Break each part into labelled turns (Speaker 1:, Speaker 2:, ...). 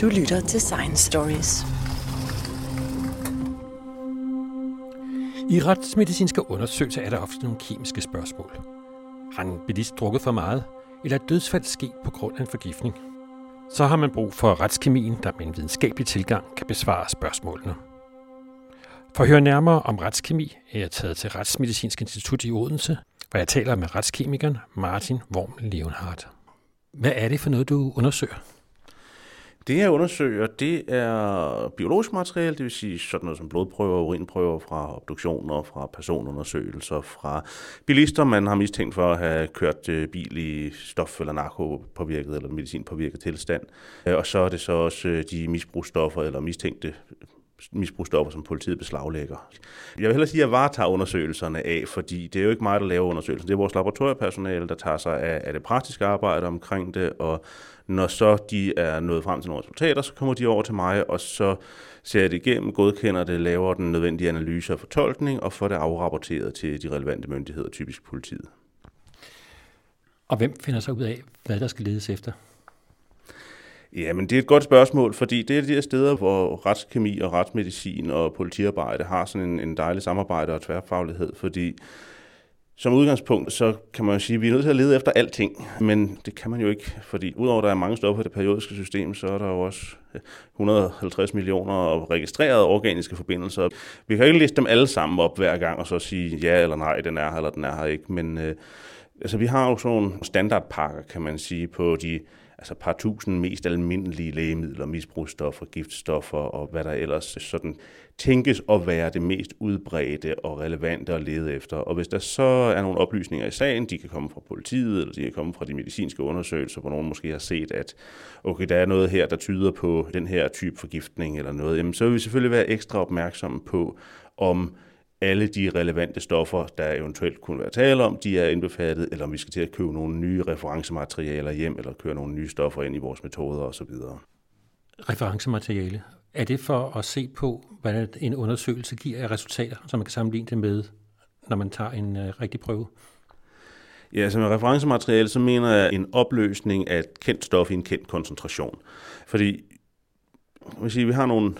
Speaker 1: Du lytter til Science Stories.
Speaker 2: I retsmedicinske undersøgelser er der ofte nogle kemiske spørgsmål. Har en bilist drukket for meget, eller er dødsfald sket på grund af en forgiftning? Så har man brug for retskemien, der med en videnskabelig tilgang kan besvare spørgsmålene. For at høre nærmere om retskemi, er jeg taget til Retsmedicinsk Institut i Odense, hvor jeg taler med retskemikeren Martin Worm Leonhardt. Hvad er det for noget, du undersøger?
Speaker 3: Det jeg undersøger, det er biologisk materiale, det vil sige sådan noget som blodprøver, urinprøver fra obduktioner, fra personundersøgelser, fra bilister, man har mistænkt for at have kørt øh, bil i stof- eller narkopåvirket eller medicinpåvirket tilstand. Øh, og så er det så også øh, de misbrugsstoffer eller mistænkte misbrugsstoffer, som politiet beslaglægger. Jeg vil hellere sige, at jeg varetager undersøgelserne af, fordi det er jo ikke mig, der laver undersøgelsen. Det er vores laboratoriepersonale, der tager sig af, af det praktiske arbejde omkring det, og når så de er nået frem til nogle resultater, så kommer de over til mig, og så ser jeg det igennem, godkender det, laver den nødvendige analyse og fortolkning, og får det afrapporteret til de relevante myndigheder, typisk politiet.
Speaker 2: Og hvem finder så ud af, hvad der skal ledes efter?
Speaker 3: Jamen, det er et godt spørgsmål, fordi det er de her steder, hvor retskemi og retsmedicin og politiarbejde har sådan en, en dejlig samarbejde og tværfaglighed, fordi som udgangspunkt, så kan man jo sige, at vi er nødt til at lede efter alting, men det kan man jo ikke, fordi udover at der er mange stoffer i det periodiske system, så er der jo også eh, 150 millioner registrerede organiske forbindelser. Vi kan ikke liste dem alle sammen op hver gang og så sige ja eller nej, den er her eller den er her ikke, men øh, altså, vi har jo sådan nogle standardpakker, kan man sige, på de altså par tusind mest almindelige lægemidler, misbrugsstoffer, giftstoffer og hvad der ellers sådan tænkes at være det mest udbredte og relevante at lede efter. Og hvis der så er nogle oplysninger i sagen, de kan komme fra politiet, eller de kan komme fra de medicinske undersøgelser, hvor nogen måske har set, at okay, der er noget her, der tyder på den her type forgiftning eller noget, jamen, så vil vi selvfølgelig være ekstra opmærksomme på, om alle de relevante stoffer, der eventuelt kunne være tale om, de er indbefattet, eller om vi skal til at købe nogle nye referencematerialer hjem, eller køre nogle nye stoffer ind i vores metoder osv.
Speaker 2: Referencemateriale. Er det for at se på, hvad en undersøgelse giver af resultater, så man kan sammenligne det med, når man tager en uh, rigtig prøve?
Speaker 3: Ja, altså med referencemateriale, så mener jeg en opløsning af et kendt stof i en kendt koncentration. Fordi vil sige, vi har nogle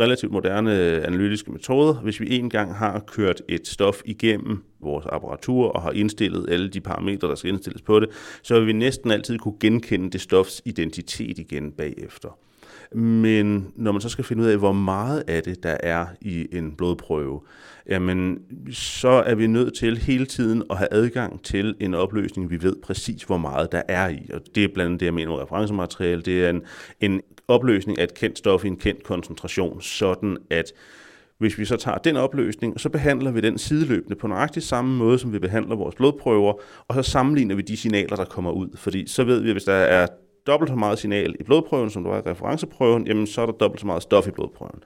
Speaker 3: relativt moderne øh, analytiske metoder. Hvis vi en gang har kørt et stof igennem vores apparatur og har indstillet alle de parametre, der skal indstilles på det, så vil vi næsten altid kunne genkende det stofs identitet igen bagefter. Men når man så skal finde ud af, hvor meget af det, der er i en blodprøve, jamen, så er vi nødt til hele tiden at have adgang til en opløsning, vi ved præcis, hvor meget der er i. Og det er blandt andet det, jeg mener med referencemateriale. Det er en, en opløsning af et kendt stof i en kendt koncentration, sådan at hvis vi så tager den opløsning, så behandler vi den sideløbende på nøjagtig samme måde, som vi behandler vores blodprøver, og så sammenligner vi de signaler, der kommer ud. Fordi så ved vi, at hvis der er dobbelt så meget signal i blodprøven, som der var i referenceprøven, jamen så er der dobbelt så meget stof i blodprøven.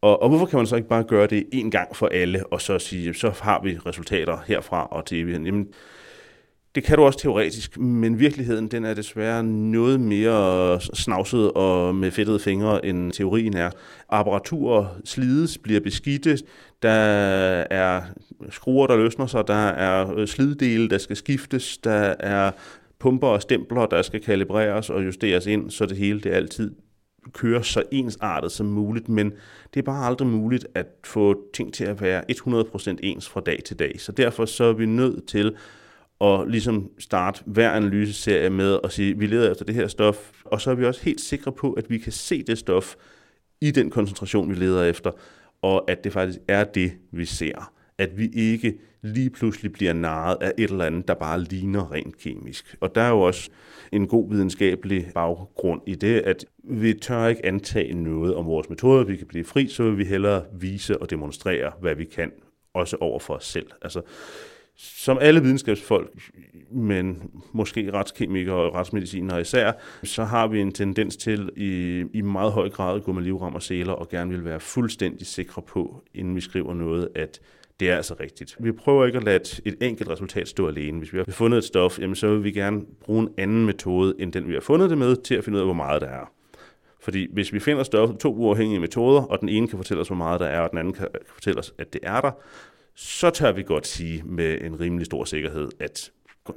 Speaker 3: Og, og hvorfor kan man så ikke bare gøre det en gang for alle, og så sige, så har vi resultater herfra og til evigheden? Jamen, det kan du også teoretisk, men virkeligheden den er desværre noget mere snavset og med fedtede fingre, end teorien er. Apparaturer slides, bliver beskidte, der er skruer, der løsner sig, der er øh, sliddele, der skal skiftes, der er pumper og stempler, der skal kalibreres og justeres ind, så det hele det altid kører så ensartet som muligt, men det er bare aldrig muligt at få ting til at være 100% ens fra dag til dag. Så derfor så er vi nødt til at ligesom starte hver analyseserie med at sige, vi leder efter det her stof, og så er vi også helt sikre på, at vi kan se det stof i den koncentration, vi leder efter, og at det faktisk er det, vi ser. At vi ikke lige pludselig bliver narret af et eller andet, der bare ligner rent kemisk. Og der er jo også en god videnskabelig baggrund i det, at vi tør ikke antage noget om vores metoder, vi kan blive fri, så vil vi hellere vise og demonstrere, hvad vi kan, også over for os selv. Altså, som alle videnskabsfolk, men måske retskemikere og retsmedicinere især, så har vi en tendens til i, i meget høj grad at gå med livram og seler og gerne vil være fuldstændig sikre på, inden vi skriver noget, at det er altså rigtigt. Vi prøver ikke at lade et enkelt resultat stå alene. Hvis vi har fundet et stof, jamen så vil vi gerne bruge en anden metode, end den vi har fundet det med, til at finde ud af, hvor meget der er. Fordi hvis vi finder stoffet to uafhængige metoder, og den ene kan fortælle os, hvor meget der er, og den anden kan fortælle os, at det er der, så tør vi godt sige med en rimelig stor sikkerhed, at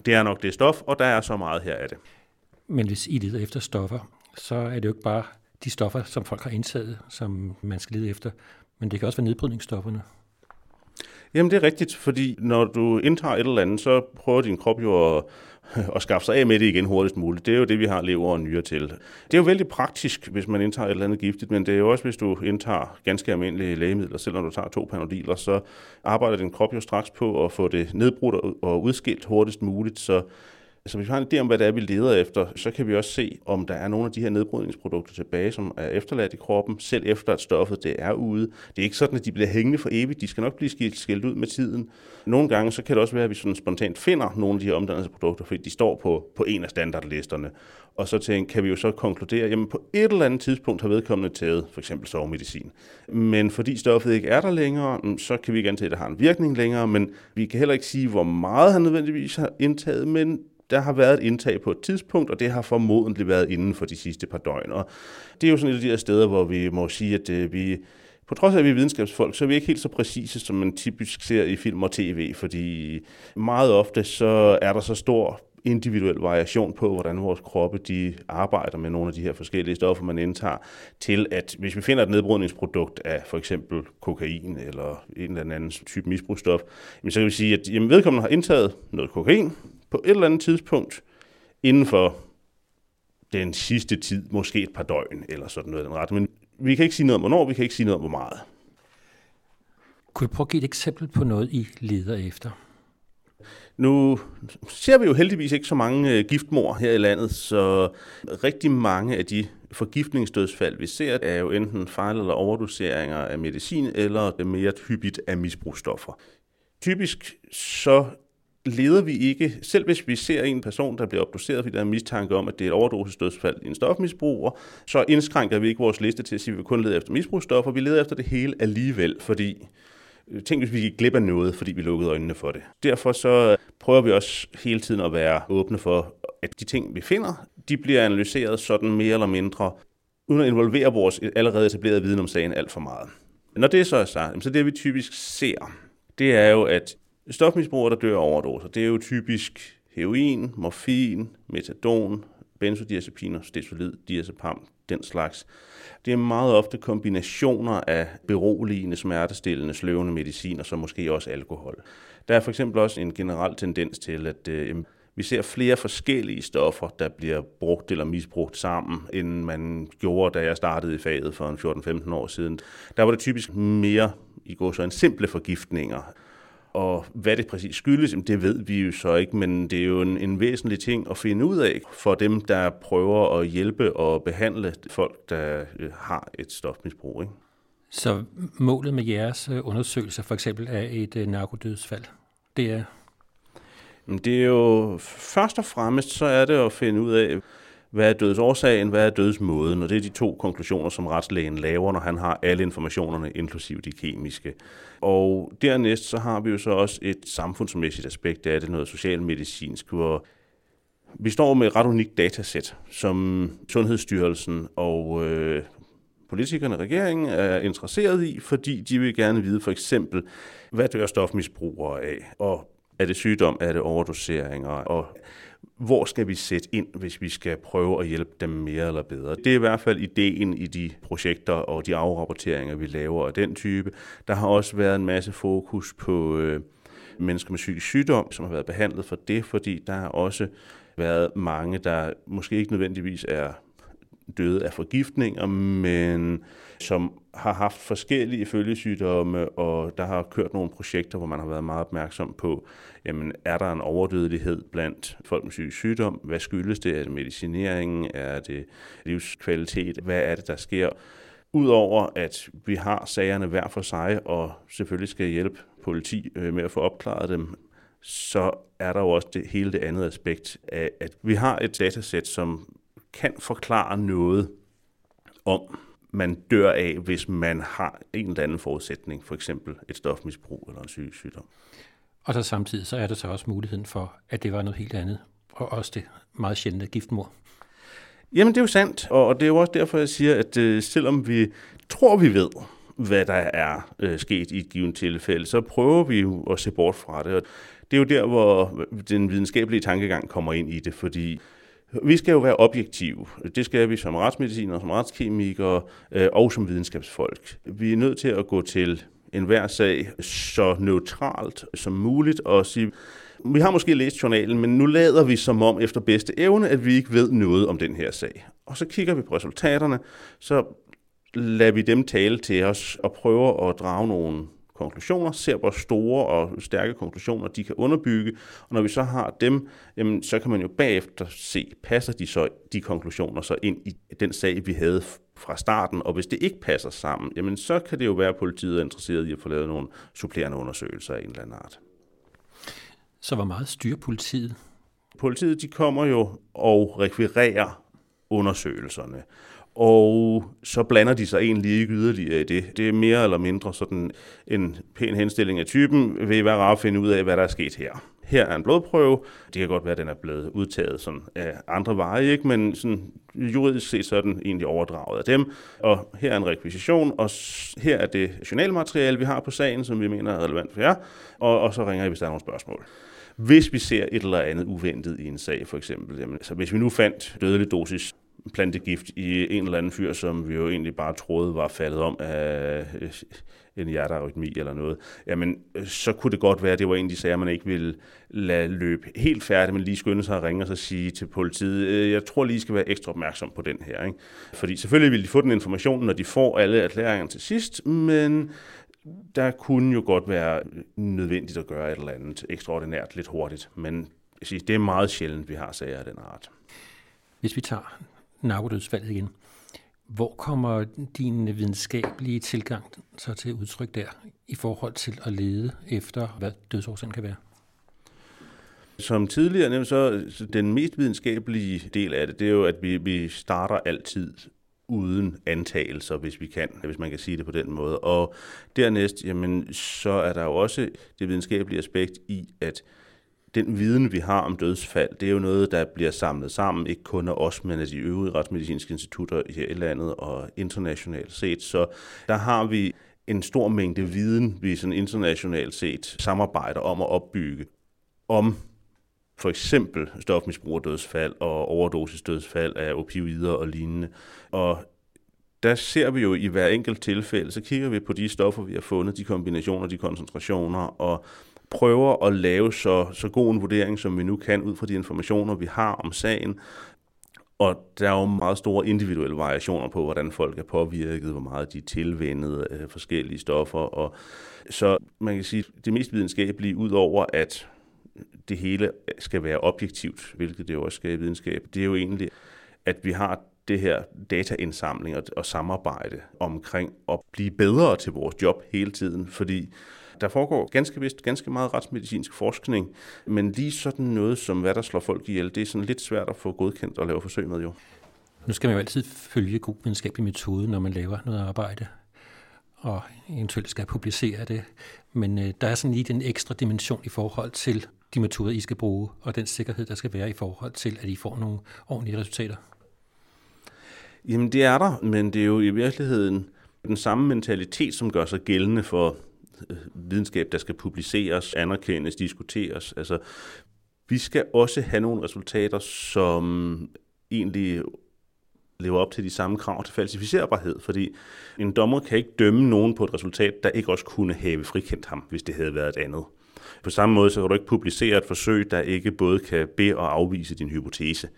Speaker 3: det er nok det stof, og der er så meget her af det.
Speaker 2: Men hvis I leder efter stoffer, så er det jo ikke bare de stoffer, som folk har indtaget, som man skal lede efter, men det kan også være nedbrydningsstofferne.
Speaker 3: Jamen det er rigtigt, fordi når du indtager et eller andet, så prøver din krop jo at, og skaffe sig af med det igen hurtigst muligt. Det er jo det, vi har lever og nyre til. Det er jo vældig praktisk, hvis man indtager et eller andet giftigt, men det er jo også, hvis du indtager ganske almindelige lægemidler, selvom du tager to panodiler, så arbejder din krop jo straks på at få det nedbrudt og udskilt hurtigst muligt, så så hvis vi har en idé om, hvad det er, vi leder efter, så kan vi også se, om der er nogle af de her nedbrydningsprodukter tilbage, som er efterladt i kroppen, selv efter at stoffet det er ude. Det er ikke sådan, at de bliver hængende for evigt. De skal nok blive skilt, ud med tiden. Nogle gange så kan det også være, at vi sådan spontant finder nogle af de her omdannelsesprodukter, fordi de står på, på en af standardlisterne. Og så tænker, kan vi jo så konkludere, jamen på et eller andet tidspunkt har vedkommende taget for eksempel sovemedicin. Men fordi stoffet ikke er der længere, mm, så kan vi ikke antage, at det har en virkning længere, men vi kan heller ikke sige, hvor meget han nødvendigvis har indtaget, men der har været et indtag på et tidspunkt, og det har formodentlig været inden for de sidste par døgn. Og det er jo sådan et af de her steder, hvor vi må sige, at øh, vi, på trods af, at vi er videnskabsfolk, så er vi ikke helt så præcise, som man typisk ser i film og tv, fordi meget ofte så er der så stor individuel variation på, hvordan vores kroppe de arbejder med nogle af de her forskellige stoffer, man indtager, til at hvis vi finder et nedbrydningsprodukt af for eksempel kokain eller en eller anden type misbrugsstof, så kan vi sige, at jamen, vedkommende har indtaget noget kokain, på et eller andet tidspunkt inden for den sidste tid, måske et par døgn eller sådan noget den ret. Men vi kan ikke sige noget om hvornår, vi kan ikke sige noget om hvor meget.
Speaker 2: Kunne du prøve at give et eksempel på noget, I leder efter?
Speaker 3: Nu ser vi jo heldigvis ikke så mange øh, giftmor her i landet, så rigtig mange af de forgiftningsdødsfald, vi ser, er jo enten fejl- eller overdoseringer af medicin, eller mere hyppigt af misbrugsstoffer. Typisk så leder vi ikke, selv hvis vi ser en person, der bliver obduceret, fordi der er mistanke om, at det er et overdosisdødsfald i en stofmisbruger, så indskrænker vi ikke vores liste til at sige, at vi kun leder efter misbrugsstoffer. Vi leder efter det hele alligevel, fordi øh, tænk, hvis vi gik glip af noget, fordi vi lukkede øjnene for det. Derfor så øh, prøver vi også hele tiden at være åbne for, at de ting, vi finder, de bliver analyseret sådan mere eller mindre, uden at involvere vores allerede etablerede viden om sagen alt for meget. Når det så er sagt, så det vi typisk ser, det er jo, at Stofmisbrugere, der dør af overdoser, det er jo typisk heroin, morfin, metadon, benzodiazepiner, stesolid, diazepam, den slags. Det er meget ofte kombinationer af beroligende, smertestillende, sløvende medicin og så måske også alkohol. Der er for eksempel også en generel tendens til, at øh, vi ser flere forskellige stoffer, der bliver brugt eller misbrugt sammen, end man gjorde, da jeg startede i faget for en 14-15 år siden. Der var det typisk mere i går så en simple forgiftninger. Og hvad det præcis skyldes, det ved vi jo så ikke, men det er jo en, en væsentlig ting at finde ud af for dem, der prøver at hjælpe og behandle folk, der øh, har et stofmisbrug. Ikke?
Speaker 2: Så målet med jeres øh, undersøgelser for eksempel af et øh, narkodødsfald, det er?
Speaker 3: Det er jo først og fremmest, så er det at finde ud af, hvad er dødsårsagen, hvad er dødsmåden, og det er de to konklusioner, som retslægen laver, når han har alle informationerne, inklusive de kemiske. Og dernæst så har vi jo så også et samfundsmæssigt aspekt af det, noget socialmedicinsk, hvor vi står med et ret unikt datasæt, som Sundhedsstyrelsen og øh, politikerne og regeringen er interesseret i, fordi de vil gerne vide for eksempel, hvad dør stofmisbrugere af, og er det sygdom, er det overdoseringer, og hvor skal vi sætte ind, hvis vi skal prøve at hjælpe dem mere eller bedre. Det er i hvert fald ideen i de projekter og de afrapporteringer, vi laver af den type. Der har også været en masse fokus på øh, mennesker med psykisk sygdom, som har været behandlet for det, fordi der har også været mange, der måske ikke nødvendigvis er døde af forgiftninger, men som har haft forskellige følgesygdomme, og der har kørt nogle projekter, hvor man har været meget opmærksom på, jamen er der en overdødelighed blandt folk med psykisk sygdom? Hvad skyldes det? Er det medicineringen? Er det livskvalitet? Hvad er det, der sker? Udover at vi har sagerne hver for sig, og selvfølgelig skal hjælpe politi øh, med at få opklaret dem, så er der jo også det, hele det andet aspekt af, at vi har et datasæt, som kan forklare noget om, man dør af, hvis man har en eller anden forudsætning, for eksempel et stofmisbrug eller en psykisk sygdom.
Speaker 2: Og så samtidig så er der så også muligheden for, at det var noget helt andet, og også det meget sjældne giftmor.
Speaker 3: Jamen det er jo sandt, og det er jo også derfor, jeg siger, at øh, selvom vi tror, vi ved, hvad der er øh, sket i et givet tilfælde, så prøver vi jo at se bort fra det. Og det er jo der, hvor den videnskabelige tankegang kommer ind i det, fordi vi skal jo være objektive. Det skal vi som retsmediciner, som retskemikere øh, og som videnskabsfolk. Vi er nødt til at gå til enhver sag så neutralt som muligt og sige, vi har måske læst journalen, men nu lader vi som om efter bedste evne, at vi ikke ved noget om den her sag. Og så kigger vi på resultaterne, så lader vi dem tale til os og prøver at drage nogle konklusioner, ser hvor store og stærke konklusioner de kan underbygge, og når vi så har dem, jamen, så kan man jo bagefter se, passer de så de konklusioner så ind i den sag, vi havde fra starten, og hvis det ikke passer sammen, jamen så kan det jo være, at politiet er interesseret i at få lavet nogle supplerende undersøgelser af en eller anden art.
Speaker 2: Så hvor meget styrer politiet?
Speaker 3: Politiet de kommer jo og rekvirerer undersøgelserne. Og så blander de sig egentlig ikke yderligere i det. Det er mere eller mindre sådan en pæn henstilling af typen, vil være rar at finde ud af, hvad der er sket her. Her er en blodprøve. Det kan godt være, at den er blevet udtaget sådan af andre veje, ikke? men sådan, juridisk set så er den egentlig overdraget af dem. Og her er en rekvisition, og her er det journalmateriale, vi har på sagen, som vi mener er relevant for jer. Og, og så ringer I, hvis der er nogle spørgsmål. Hvis vi ser et eller andet uventet i en sag, for eksempel, jamen, så hvis vi nu fandt dødelig dosis plantegift i en eller anden fyr, som vi jo egentlig bare troede var faldet om af øh, en hjertearytmi eller noget, jamen øh, så kunne det godt være, at det var en af de sager, man ikke ville lade løbe helt færdigt, men lige skynde sig at ringe og så sige til politiet, øh, jeg tror lige, I skal være ekstra opmærksom på den her. Ikke? Fordi selvfølgelig vil de få den information, når de får alle erklæringerne til sidst, men der kunne jo godt være nødvendigt at gøre et eller andet ekstraordinært lidt hurtigt, men det er meget sjældent, vi har sager af den art.
Speaker 2: Hvis vi tager narkodødsfaldet igen, hvor kommer din videnskabelige tilgang så til udtryk der i forhold til at lede efter, hvad dødsårsagen kan være?
Speaker 3: Som tidligere nævnt, så den mest videnskabelige del af det, det er jo, at vi, vi starter altid uden antagelser, hvis vi kan, hvis man kan sige det på den måde. Og dernæst, jamen, så er der jo også det videnskabelige aspekt i, at den viden, vi har om dødsfald, det er jo noget, der bliver samlet sammen, ikke kun af os, men af de øvrige retsmedicinske institutter her i landet og internationalt set. Så der har vi en stor mængde viden, vi sådan internationalt set samarbejder om at opbygge om for eksempel stofmisbrugerdødsfald og overdosisdødsfald af opioider og lignende. Og der ser vi jo i hver enkelt tilfælde, så kigger vi på de stoffer, vi har fundet, de kombinationer, de koncentrationer, og prøver at lave så, så god en vurdering, som vi nu kan, ud fra de informationer, vi har om sagen. Og der er jo meget store individuelle variationer på, hvordan folk er påvirket, hvor meget de er tilvendet af øh, forskellige stoffer. Og så man kan sige, det mest videnskabelige, ud over at det hele skal være objektivt, hvilket det jo også skal i videnskab, det er jo egentlig, at vi har det her dataindsamling og, og samarbejde omkring at blive bedre til vores job hele tiden, fordi der foregår ganske vist ganske meget retsmedicinsk forskning, men lige sådan noget som, hvad der slår folk ihjel, det er sådan lidt svært at få godkendt og lave forsøg med jo.
Speaker 2: Nu skal man jo altid følge god videnskabelig metode, når man laver noget arbejde, og eventuelt skal publicere det. Men øh, der er sådan lige den ekstra dimension i forhold til de metoder, I skal bruge, og den sikkerhed, der skal være i forhold til, at I får nogle ordentlige resultater.
Speaker 3: Jamen det er der, men det er jo i virkeligheden den samme mentalitet, som gør sig gældende for Øh, videnskab, der skal publiceres, anerkendes, diskuteres. Altså, vi skal også have nogle resultater, som egentlig lever op til de samme krav til falsificerbarhed, fordi en dommer kan ikke dømme nogen på et resultat, der ikke også kunne have frikendt ham, hvis det havde været et andet. På samme måde så kan du ikke publicere et forsøg, der ikke både kan be- og afvise din hypotese.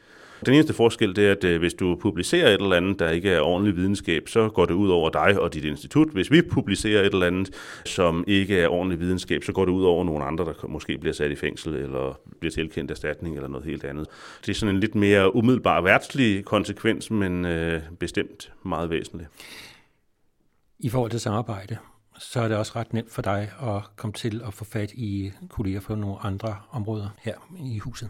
Speaker 3: Den eneste forskel det er, at øh, hvis du publicerer et eller andet, der ikke er ordentlig videnskab, så går det ud over dig og dit institut. Hvis vi publicerer et eller andet, som ikke er ordentlig videnskab, så går det ud over nogle andre, der måske bliver sat i fængsel eller bliver tilkendt erstatning eller noget helt andet. Det er sådan en lidt mere umiddelbar værtslig konsekvens, men øh, bestemt meget væsentlig.
Speaker 2: I forhold til samarbejde, så er det også ret nemt for dig at komme til at få fat i kolleger fra nogle andre områder her i huset.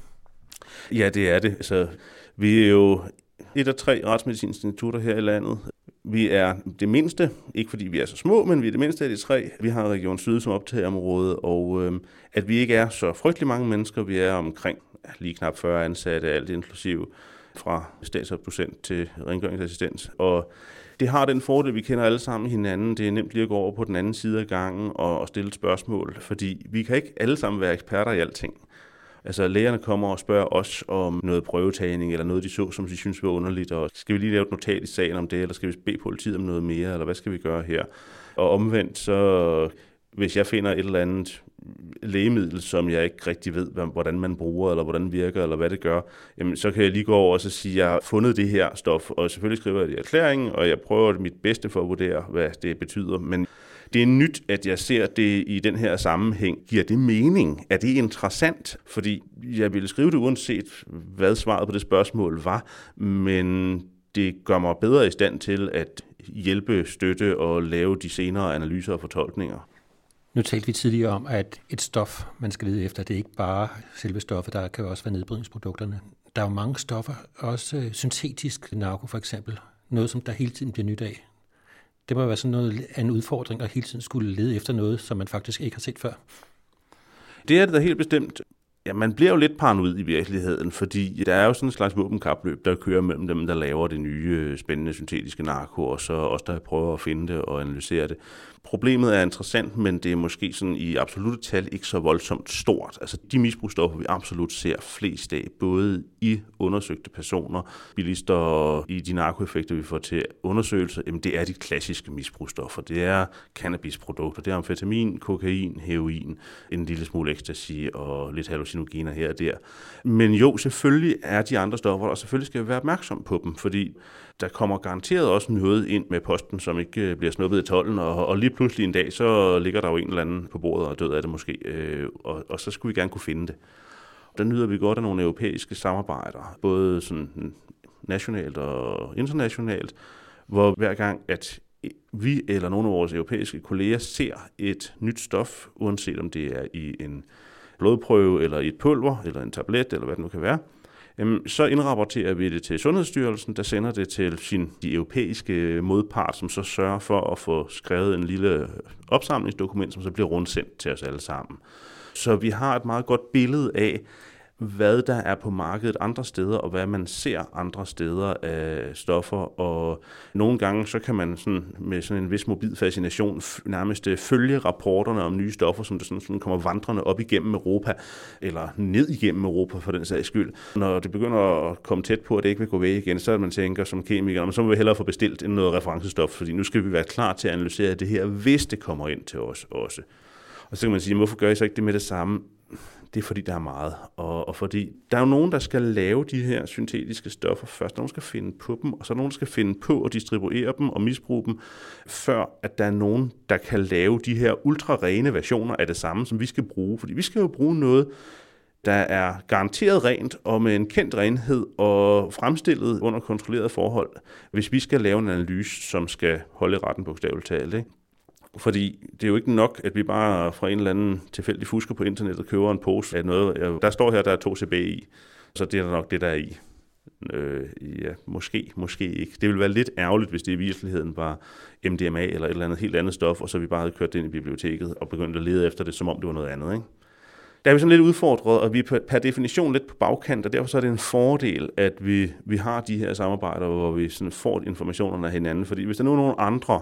Speaker 3: Ja, det er det. Så vi er jo et af tre retsmedicinske institutter her i landet. Vi er det mindste, ikke fordi vi er så små, men vi er det mindste af de tre. Vi har Region Syd som optageområde, og øh, at vi ikke er så frygtelig mange mennesker, vi er omkring lige knap 40 ansatte, alt inklusive fra statsobducent til rengøringsassistent. Og det har den fordel, vi kender alle sammen hinanden. Det er nemt lige at gå over på den anden side af gangen og, og stille spørgsmål, fordi vi kan ikke alle sammen være eksperter i alting. Altså lægerne kommer og spørger os om noget prøvetagning, eller noget de så, som de synes var underligt, og skal vi lige lave et notat i sagen om det, eller skal vi bede politiet om noget mere, eller hvad skal vi gøre her? Og omvendt, så hvis jeg finder et eller andet lægemiddel, som jeg ikke rigtig ved, hvordan man bruger, eller hvordan det virker, eller hvad det gør, jamen, så kan jeg lige gå over og så sige, at jeg har fundet det her stof, og selvfølgelig skriver jeg det i erklæringen, og jeg prøver mit bedste for at vurdere, hvad det betyder, men det er nyt, at jeg ser det i den her sammenhæng. Giver det mening? Er det interessant? Fordi jeg ville skrive det uanset, hvad svaret på det spørgsmål var, men det gør mig bedre i stand til at hjælpe, støtte og lave de senere analyser og fortolkninger.
Speaker 2: Nu talte vi tidligere om, at et stof, man skal lede efter, det er ikke bare selve stoffet, der kan også være nedbrydningsprodukterne. Der er jo mange stoffer, også syntetisk narko for eksempel, noget som der hele tiden bliver nyt af. Det må være sådan noget af en udfordring at hele tiden skulle lede efter noget, som man faktisk ikke har set før.
Speaker 3: Det er det da helt bestemt. Ja, man bliver jo lidt paranoid i virkeligheden, fordi der er jo sådan en slags våbenkapløb, der kører mellem dem, der laver det nye, øh, spændende syntetiske narko, og så os, der prøver at finde det og analysere det. Problemet er interessant, men det er måske sådan i absolutte tal ikke så voldsomt stort. Altså de misbrugsstoffer, vi absolut ser flest af, både i undersøgte personer, bilister og i de narkoeffekter, vi får til undersøgelser, jamen det er de klassiske misbrugsstoffer. Det er cannabisprodukter, det er amfetamin, kokain, heroin, en lille smule ecstasy og lidt hallucinogener her og der. Men jo, selvfølgelig er de andre stoffer, og selvfølgelig skal vi være opmærksom på dem, fordi der kommer garanteret også noget ind med posten, som ikke øh, bliver snuppet i tollen, og, og lige pludselig en dag, så ligger der jo en eller anden på bordet og død af det måske, øh, og, og så skulle vi gerne kunne finde det. Der nyder vi godt af nogle europæiske samarbejder, både sådan nationalt og internationalt, hvor hver gang, at vi eller nogle af vores europæiske kolleger ser et nyt stof, uanset om det er i en blodprøve, eller i et pulver, eller en tablet, eller hvad det nu kan være, jamen, så indrapporterer vi det til Sundhedsstyrelsen, der sender det til sin de europæiske øh, modpart, som så sørger for at få skrevet en lille opsamlingsdokument, som så bliver rundsendt til os alle sammen. Så vi har et meget godt billede af, hvad der er på markedet andre steder, og hvad man ser andre steder af stoffer. Og nogle gange så kan man sådan, med sådan en vis mobil fascination nærmest øh, følge rapporterne om nye stoffer, som der sådan, sådan kommer vandrende op igennem Europa, eller ned igennem Europa for den sags skyld. Når det begynder at komme tæt på, at det ikke vil gå væk igen, så er man tænker som kemiker, så må vi hellere få bestilt noget referencestof, fordi nu skal vi være klar til at analysere det her, hvis det kommer ind til os også. Og så kan man sige, hvorfor gør I så ikke det med det samme? Det er fordi, der er meget. Og, og fordi der er jo nogen, der skal lave de her syntetiske stoffer først. Nogen skal finde på dem, og så er nogen, der skal finde på at distribuere dem og misbruge dem, før at der er nogen, der kan lave de her ultra-rene versioner af det samme, som vi skal bruge. Fordi vi skal jo bruge noget, der er garanteret rent og med en kendt renhed og fremstillet under kontrolleret forhold, hvis vi skal lave en analyse, som skal holde retten bogstaveligt talt. Ikke? Fordi det er jo ikke nok, at vi bare fra en eller anden tilfældig fusker på internettet køber en pose af noget. Der står her, der er to CB i, så det er der nok det, der er i. Øh, ja, måske, måske ikke. Det ville være lidt ærgerligt, hvis det i virkeligheden var MDMA eller et eller andet helt andet stof, og så vi bare havde kørt det ind i biblioteket og begyndt at lede efter det, som om det var noget andet. Ikke? Der er vi sådan lidt udfordret, og vi er per definition lidt på bagkant, og derfor så er det en fordel, at vi, vi har de her samarbejder, hvor vi sådan får informationerne af hinanden. Fordi hvis der nu er nogen andre,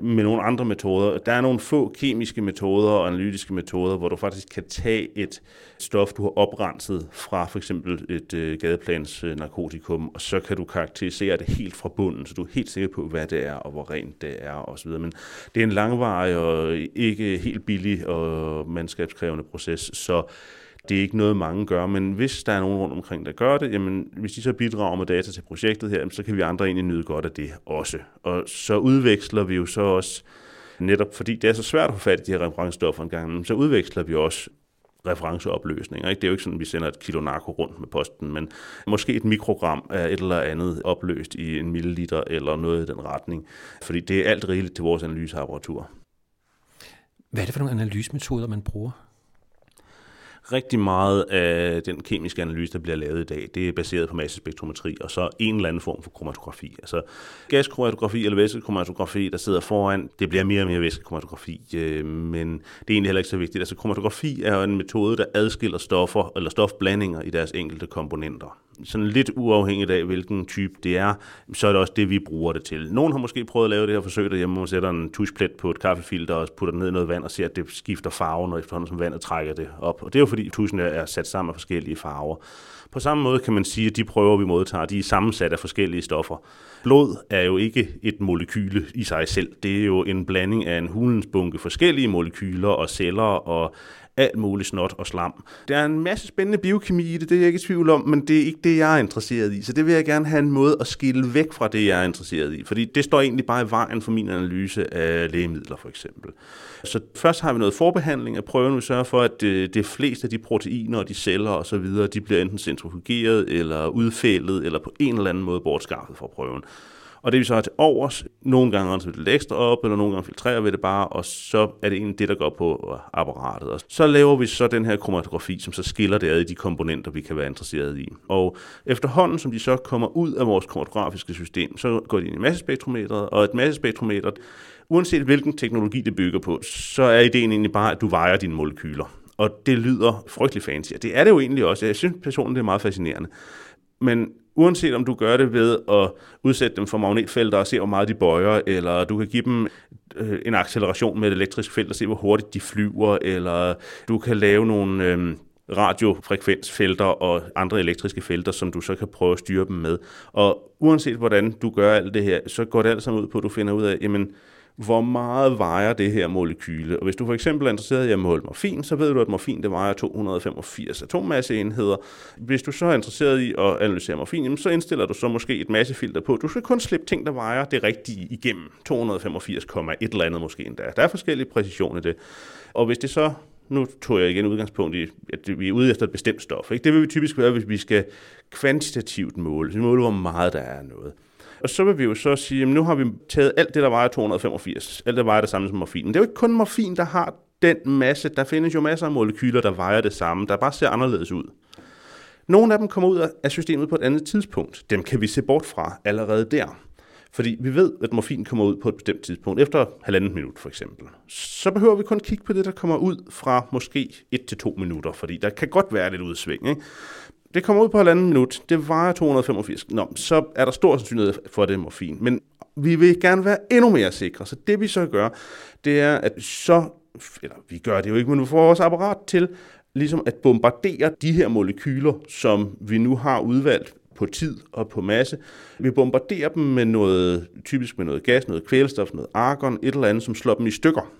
Speaker 3: med nogle andre metoder. Der er nogle få kemiske metoder og analytiske metoder, hvor du faktisk kan tage et stof, du har oprenset fra for eksempel et øh, gadeplans øh, narkotikum, og så kan du karakterisere det helt fra bunden, så du er helt sikker på, hvad det er, og hvor rent det er, osv. Men det er en langvarig og ikke helt billig og mandskabskrævende proces, så det er ikke noget, mange gør, men hvis der er nogen rundt omkring, der gør det, jamen, hvis de så bidrager med data til projektet her, så kan vi andre egentlig nyde godt af det også. Og så udveksler vi jo så også, netop fordi det er så svært at få fat i de her referencestoffer en gang, så udveksler vi også referenceopløsninger. Ikke? Det er jo ikke sådan, at vi sender et kilo narko rundt med posten, men måske et mikrogram af et eller andet opløst i en milliliter eller noget i den retning. Fordi det er alt rigeligt til vores analyseapparatur.
Speaker 2: Hvad er det for nogle analysemetoder, man bruger?
Speaker 3: Rigtig meget af den kemiske analyse, der bliver lavet i dag, det er baseret på massespektrometri, og så en eller anden form for kromatografi. Altså gaskromatografi eller væskekromatografi, der sidder foran, det bliver mere og mere væskekromatografi, øh, men det er egentlig heller ikke så vigtigt. Altså kromatografi er jo en metode, der adskiller stoffer eller stofblandinger i deres enkelte komponenter sådan lidt uafhængigt af, hvilken type det er, så er det også det, vi bruger det til. Nogen har måske prøvet at lave det her forsøg derhjemme, hvor man sætter en tuschplet på et kaffefilter og putter den ned i noget vand og ser, at det skifter farve, når efterhånden som vandet trækker det op. Og det er jo fordi tuschen er sat sammen af forskellige farver. På samme måde kan man sige, at de prøver, vi modtager, de er sammensat af forskellige stoffer. Blod er jo ikke et molekyle i sig selv. Det er jo en blanding af en hulens bunke forskellige molekyler og celler og alt muligt snot og slam. Der er en masse spændende biokemi i det, det er jeg ikke i tvivl om, men det er ikke det, jeg er interesseret i. Så det vil jeg gerne have en måde at skille væk fra det, jeg er interesseret i. Fordi det står egentlig bare i vejen for min analyse af lægemidler, for eksempel. Så først har vi noget forbehandling af prøven. Vi sørger for, at det, det fleste af de proteiner og de celler og så videre, de bliver enten centrifugeret eller udfældet eller på en eller anden måde bortskaffet fra prøven. Og det vi så har til overs, nogle gange renser vi det lidt ekstra op, eller nogle gange filtrerer vi det bare, og så er det egentlig det, der går på apparatet. Og så laver vi så den her kromatografi, som så skiller det ad i de komponenter, vi kan være interesseret i. Og efterhånden, som de så kommer ud af vores kromatografiske system, så går de ind i massespektrometeret, og et massespektrometer, uanset hvilken teknologi det bygger på, så er ideen egentlig bare, at du vejer dine molekyler. Og det lyder frygtelig fancy, og det er det jo egentlig også. Jeg synes personligt, det er meget fascinerende. Men uanset om du gør det ved at udsætte dem for magnetfelter og se, hvor meget de bøjer, eller du kan give dem øh, en acceleration med et elektrisk felt og se, hvor hurtigt de flyver, eller du kan lave nogle øh, radiofrekvensfelter og andre elektriske felter, som du så kan prøve at styre dem med. Og uanset hvordan du gør alt det her, så går det alt sammen ud på, at du finder ud af, jamen, hvor meget vejer det her molekyle. Og hvis du for eksempel er interesseret i at måle morfin, så ved du, at morfin det vejer 285 atommasseenheder. Hvis du så er interesseret i at analysere morfin, så indstiller du så måske et massefilter på. Du skal kun slippe ting, der vejer det rigtige igennem. 285, et eller andet måske endda. Der er forskellige præcision i det. Og hvis det så nu tog jeg igen udgangspunkt i, at vi er ude efter et bestemt stof. Ikke? Det vil vi typisk være, hvis vi skal kvantitativt måle. Vi måler, hvor meget der er noget. Og så vil vi jo så sige, at nu har vi taget alt det, der vejer 285. Alt det vejer det samme som morfin. Men det er jo ikke kun morfin, der har den masse. Der findes jo masser af molekyler, der vejer det samme, der bare ser anderledes ud. Nogle af dem kommer ud af systemet på et andet tidspunkt. Dem kan vi se bort fra allerede der. Fordi vi ved, at morfin kommer ud på et bestemt tidspunkt, efter halvandet minut for eksempel. Så behøver vi kun kigge på det, der kommer ud fra måske 1 til 2 minutter, fordi der kan godt være lidt udsving. Ikke? Det kommer ud på halvanden minut. Det vejer 285. Nå, så er der stor sandsynlighed for, at det er morfin. Men vi vil gerne være endnu mere sikre. Så det vi så gør, det er, at så, eller vi gør det jo ikke, men vi får vores apparat til ligesom at bombardere de her molekyler, som vi nu har udvalgt på tid og på masse. Vi bombarderer dem med noget, typisk med noget gas, noget kvælstof, noget argon, et eller andet, som slår dem i stykker.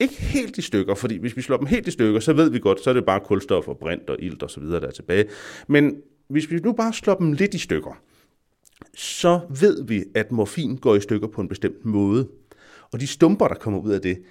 Speaker 3: Ikke helt i stykker, fordi hvis vi slår dem helt i stykker, så ved vi godt, så er det bare kulstof og brint og ilt og så videre, der er tilbage. Men hvis vi nu bare slår dem lidt i stykker, så ved vi, at morfin går i stykker på en bestemt måde. Og de stumper, der kommer ud af det,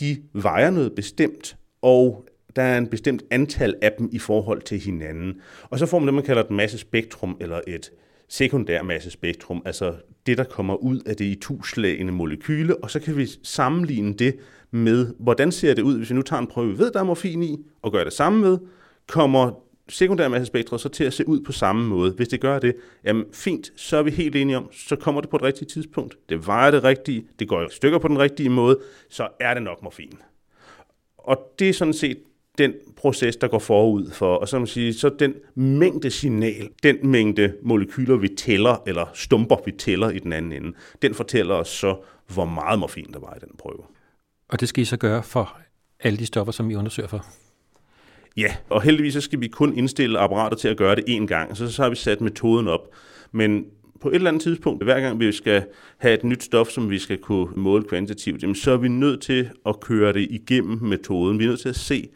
Speaker 3: de vejer noget bestemt, og der er en bestemt antal af dem i forhold til hinanden. Og så får man det, man kalder et massespektrum, eller et sekundær massespektrum, altså det, der kommer ud af det i tuslagende molekyle, og så kan vi sammenligne det med, hvordan ser det ud, hvis vi nu tager en prøve, vi ved, der er morfin i, og gør det samme med, kommer sekundærmassespektret så til at se ud på samme måde. Hvis det gør det, jamen fint, så er vi helt enige om, så kommer det på et rigtigt tidspunkt. Det vejer det rigtige, det går i stykker på den rigtige måde, så er det nok morfin. Og det er sådan set den proces, der går forud for, og så, man sige, så den mængde signal, den mængde molekyler, vi tæller, eller stumper, vi tæller i den anden ende, den fortæller os så, hvor meget morfin der var i den prøve.
Speaker 2: Og det skal I så gøre for alle de stoffer, som I undersøger for?
Speaker 3: Ja, og heldigvis så skal vi kun indstille apparatet til at gøre det én gang, så, så har vi sat metoden op. Men på et eller andet tidspunkt, hver gang vi skal have et nyt stof, som vi skal kunne måle kvantitativt, jamen, så er vi nødt til at køre det igennem metoden. Vi er nødt til at se,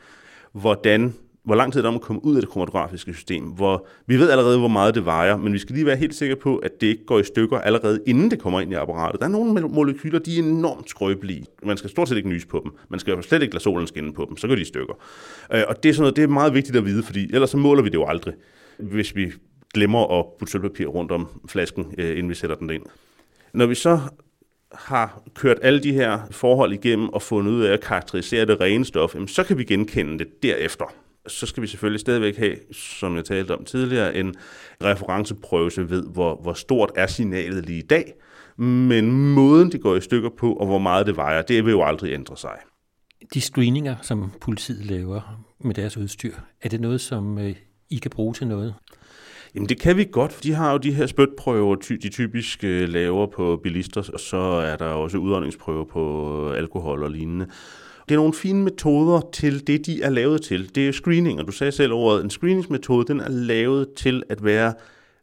Speaker 3: hvordan hvor lang tid om at komme ud af det kromatografiske system. Hvor vi ved allerede, hvor meget det vejer, men vi skal lige være helt sikre på, at det ikke går i stykker allerede inden det kommer ind i apparatet. Der er nogle molekyler, de er enormt skrøbelige. Man skal stort set ikke nyse på dem. Man skal slet ikke lade solen skinne på dem, så går de i stykker. Øh, og det er sådan noget, det er meget vigtigt at vide, fordi ellers så måler vi det jo aldrig, hvis vi glemmer at putte sølvpapir rundt om flasken, øh, inden vi sætter den ind. Når vi så har kørt alle de her forhold igennem og fundet ud af at karakterisere det rene stof, så kan vi genkende det derefter så skal vi selvfølgelig stadigvæk have, som jeg talte om tidligere, en referenceprøve, så ved, hvor, hvor stort er signalet lige i dag. Men måden, det går i stykker på, og hvor meget det vejer, det vil jo aldrig ændre sig.
Speaker 2: De screeninger, som politiet laver med deres udstyr, er det noget, som øh, I kan bruge til noget?
Speaker 3: Jamen det kan vi godt. De har jo de her spytprøver, de typisk øh, laver på bilister, og så er der også udåndingsprøver på alkohol og lignende. Det er nogle fine metoder til det, de er lavet til. Det er screening, og du sagde selv ordet, en screeningsmetode, den er lavet til at være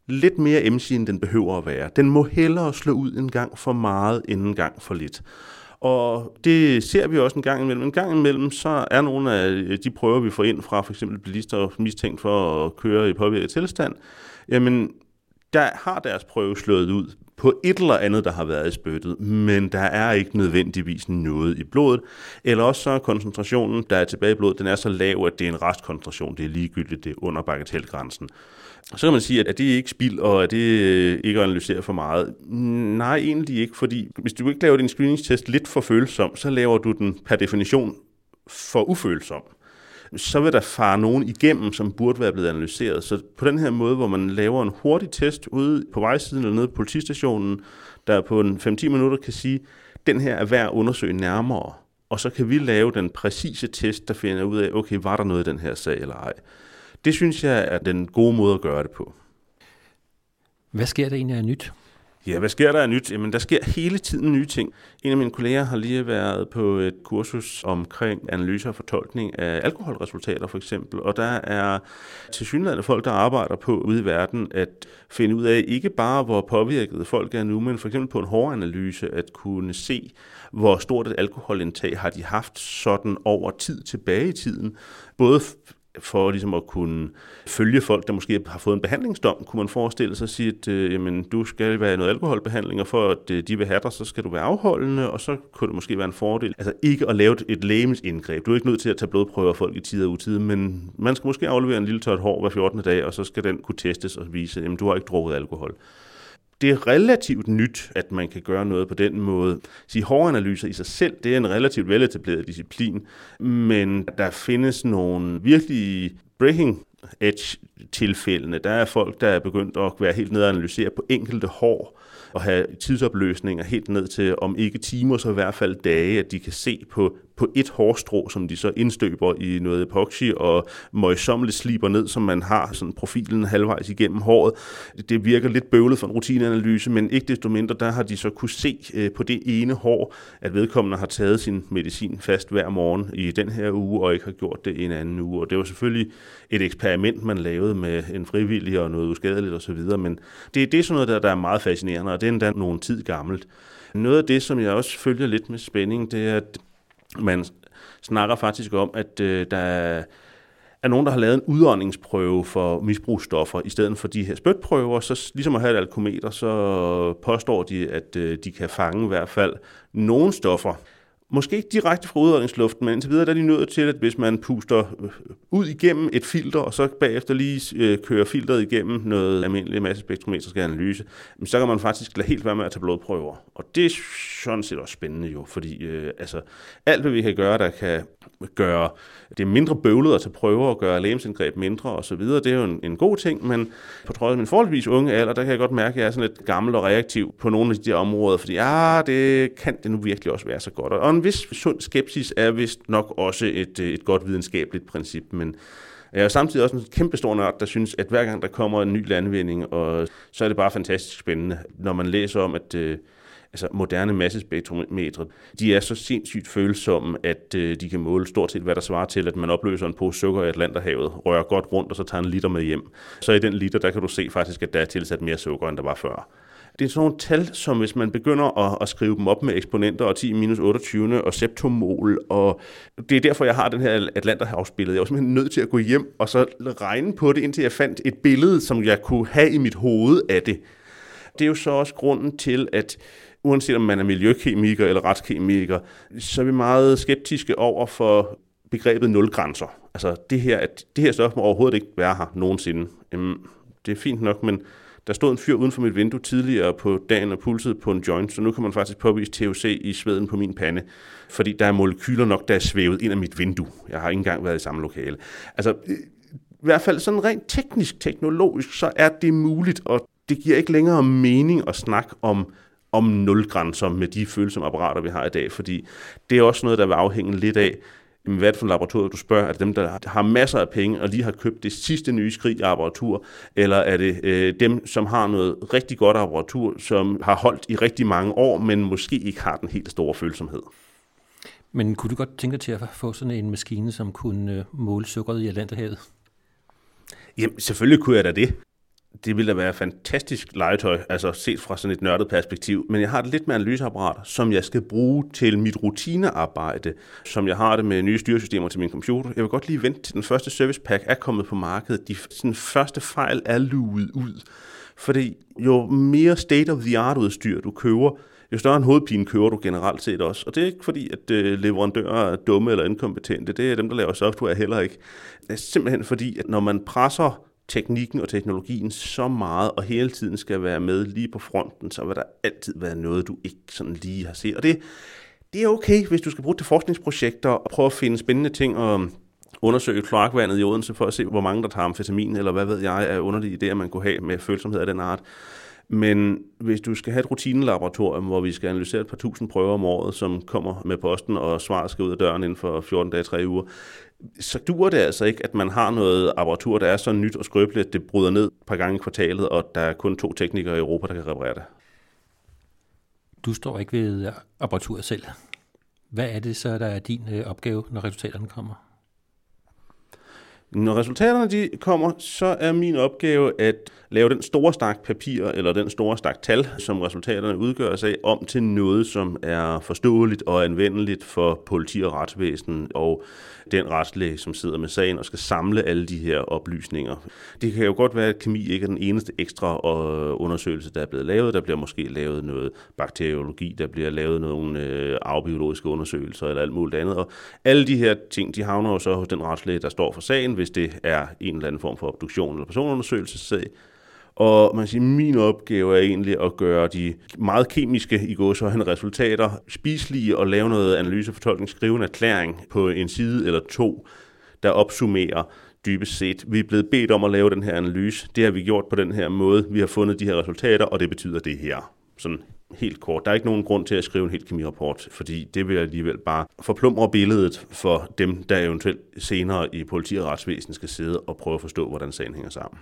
Speaker 3: lidt mere MC, end den behøver at være. Den må hellere slå ud en gang for meget, end en gang for lidt. Og det ser vi også en gang imellem. En gang imellem, så er nogle af de prøver, vi får ind fra for eksempel bilister mistænkt for at køre i påvirket tilstand, jamen der har deres prøve slået ud på et eller andet, der har været i spyttet, men der er ikke nødvendigvis noget i blodet. Eller også så er koncentrationen, der er tilbage i blodet, den er så lav, at det er en restkoncentration. Det er ligegyldigt, det er under bagatelgrænsen. Så kan man sige, at det ikke spild, og at det øh, ikke at analysere for meget. Nej, egentlig ikke, fordi hvis du ikke laver din screeningstest lidt for følsom, så laver du den per definition for ufølsom så vil der fare nogen igennem, som burde være blevet analyseret. Så på den her måde, hvor man laver en hurtig test ude på vejsiden eller nede på politistationen, der på en 5-10 minutter kan sige, den her er værd at undersøge nærmere. Og så kan vi lave den præcise test, der finder ud af, okay, var der noget i den her sag eller ej. Det synes jeg er den gode måde at gøre det på.
Speaker 2: Hvad sker der egentlig af nyt?
Speaker 3: Ja, hvad sker der af nyt? Jamen, der sker hele tiden nye ting. En af mine kolleger har lige været på et kursus omkring analyser og fortolkning af alkoholresultater, for eksempel. Og der er til synligheden folk, der arbejder på ude i verden, at finde ud af ikke bare, hvor påvirket folk er nu, men for eksempel på en hård analyse, at kunne se, hvor stort et alkoholindtag har de haft sådan over tid tilbage i tiden. Både for ligesom at kunne følge folk, der måske har fået en behandlingsdom, kunne man forestille sig at sige, at øh, jamen, du skal være i noget alkoholbehandling, og for at øh, de vil have dig, så skal du være afholdende, og så kunne det måske være en fordel. Altså ikke at lave et lægemsindgreb. Du er ikke nødt til at tage blodprøver af folk i tid og utid, men man skal måske aflevere en lille tørt hår hver 14. dag, og så skal den kunne testes og vise, at du har ikke drukket alkohol det er relativt nyt, at man kan gøre noget på den måde. Sige, håranalyser i sig selv, det er en relativt veletableret disciplin, men der findes nogle virkelig breaking edge tilfældene. Der er folk, der er begyndt at være helt nede og analysere på enkelte hår, og have tidsopløsninger helt ned til, om ikke timer, så i hvert fald dage, at de kan se på, på et hårstrå, som de så indstøber i noget epoxy og møjsommeligt sliber ned, som man har sådan profilen halvvejs igennem håret. Det virker lidt bøvlet for en rutineanalyse, men ikke desto mindre, der har de så kunne se øh, på det ene hår, at vedkommende har taget sin medicin fast hver morgen i den her uge, og ikke har gjort det en anden uge. Og det var selvfølgelig et eksperiment, man lavede med en frivillig og noget uskadeligt osv., men det, det er sådan noget, der, der er meget fascinerende, og det er endda nogen tid gammelt. Noget af det, som jeg også følger lidt med spænding, det er, at man snakker faktisk om, at øh, der er nogen, der har lavet en udåndingsprøve for misbrugsstoffer, i stedet for de her spytprøver, så ligesom at have et alkometer, så påstår de, at øh, de kan fange i hvert fald nogle stoffer, Måske ikke direkte fra udåndingsluften, men indtil videre der er de nødt til, at hvis man puster øh, ud igennem et filter, og så bagefter lige øh, kører filteret igennem noget almindelig massespektrometrisk analyse, så kan man faktisk lade helt være med at tage blodprøver. Og det er sådan set også spændende jo, fordi øh, altså, alt hvad vi kan gøre, der kan gøre det mindre bøvlet at tage prøver og gøre lægemsindgreb mindre osv., det er jo en, en god ting, men på trods af min forholdsvis unge alder, der kan jeg godt mærke, at jeg er sådan lidt gammel og reaktiv på nogle af de der områder, fordi ja, ah, det kan det nu virkelig også være så godt. Og en vis sund skepsis er vist nok også et, øh, et godt videnskabeligt princip, men jeg er samtidig også en kæmpe stor nørd, der synes, at hver gang der kommer en ny landvinding, og så er det bare fantastisk spændende, når man læser om, at øh, altså moderne massespektrometre, de er så sindssygt følsomme, at øh, de kan måle stort set, hvad der svarer til, at man opløser en pose sukker i Atlanterhavet, rører godt rundt, og så tager en liter med hjem. Så i den liter, der kan du se faktisk, at der er tilsat mere sukker, end der var før. Det er sådan nogle tal, som hvis man begynder at, at skrive dem op med eksponenter og 10 minus 28 og septomol, og det er derfor, jeg har den her Atlanterhavsbillede. Jeg var simpelthen nødt til at gå hjem og så regne på det, indtil jeg fandt et billede, som jeg kunne have i mit hoved af det. Det er jo så også grunden til, at uanset om man er miljøkemiker eller retskemiker, så er vi meget skeptiske over for begrebet nulgrænser. Altså det her, at det her stof må overhovedet ikke være her nogensinde. Jamen, det er fint nok, men der stod en fyr uden for mit vindue tidligere på dagen og pulsede på en joint, så nu kan man faktisk påvise THC i sveden på min pande, fordi der er molekyler nok, der er svævet ind af mit vindue. Jeg har ikke engang været i samme lokale. Altså, øh, i hvert fald sådan rent teknisk, teknologisk, så er det muligt, og det giver ikke længere mening at snakke om om nulgrænser med de følsomme apparater, vi har i dag, fordi det er også noget, der vil afhænge lidt af, hvad er det for en laboratorium, du spørger? Er det dem, der har masser af penge og lige har købt det sidste nye skrig apparatur? Eller er det øh, dem, som har noget rigtig godt apparatur, som har holdt i rigtig mange år, men måske ikke har den helt store følsomhed?
Speaker 2: Men kunne du godt tænke dig til at få sådan en maskine, som kunne øh, måle sukkeret i Atlanterhavet?
Speaker 3: Jamen, selvfølgelig kunne jeg da det det ville da være fantastisk legetøj, altså set fra sådan et nørdet perspektiv. Men jeg har det lidt med analyseapparat, som jeg skal bruge til mit rutinearbejde, som jeg har det med nye styresystemer til min computer. Jeg vil godt lige vente til den første service pack er kommet på markedet. De sådan første fejl er luet ud. Fordi jo mere state of the art udstyr du køber, jo større en hovedpine kører du generelt set også. Og det er ikke fordi, at øh, leverandører er dumme eller inkompetente. Det er dem, der laver software heller ikke. Det er simpelthen fordi, at når man presser teknikken og teknologien så meget, og hele tiden skal være med lige på fronten, så vil der altid være noget, du ikke sådan lige har set. Og det, det er okay, hvis du skal bruge det til forskningsprojekter og prøve at finde spændende ting og undersøge kloakvandet i Odense for at se, hvor mange der tager amfetamin, eller hvad ved jeg, er underlige idéer, man kunne have med følsomhed af den art. Men hvis du skal have et rutinelaboratorium, hvor vi skal analysere et par tusind prøver om året, som kommer med posten, og svaret skal ud af døren inden for 14 dage, 3 uger, så duer det altså ikke, at man har noget apparatur, der er så nyt og skrøbeligt, at det bryder ned et par gange i kvartalet, og der er kun to teknikere i Europa, der kan reparere det.
Speaker 2: Du står ikke ved apparaturet selv. Hvad er det så, der er din øh, opgave, når resultaterne kommer?
Speaker 3: Når resultaterne de kommer, så er min opgave at lave den store stak papir eller den store stak tal, som resultaterne udgør sig af, om til noget, som er forståeligt og anvendeligt for politi og retsvæsen og den retslæge, som sidder med sagen og skal samle alle de her oplysninger. Det kan jo godt være, at kemi ikke er den eneste ekstra øh, undersøgelse, der er blevet lavet. Der bliver måske lavet noget bakteriologi, der bliver lavet nogle øh, undersøgelser eller alt muligt andet. Og alle de her ting, de havner jo så hos den retslæge, der står for sagen, hvis det er en eller anden form for obduktion eller personundersøgelsessag. Og man siger, min opgave er egentlig at gøre de meget kemiske i gåsøjne resultater spiselige og lave noget analyse, fortolkning, skrive en erklæring på en side eller to, der opsummerer dybest set. Vi er blevet bedt om at lave den her analyse. Det har vi gjort på den her måde. Vi har fundet de her resultater, og det betyder det her. Sådan helt kort. Der er ikke nogen grund til at skrive en helt kemirapport, fordi det vil alligevel bare forplumre billedet for dem, der eventuelt senere i politi og retsvæsen skal sidde og prøve at forstå, hvordan sagen hænger sammen.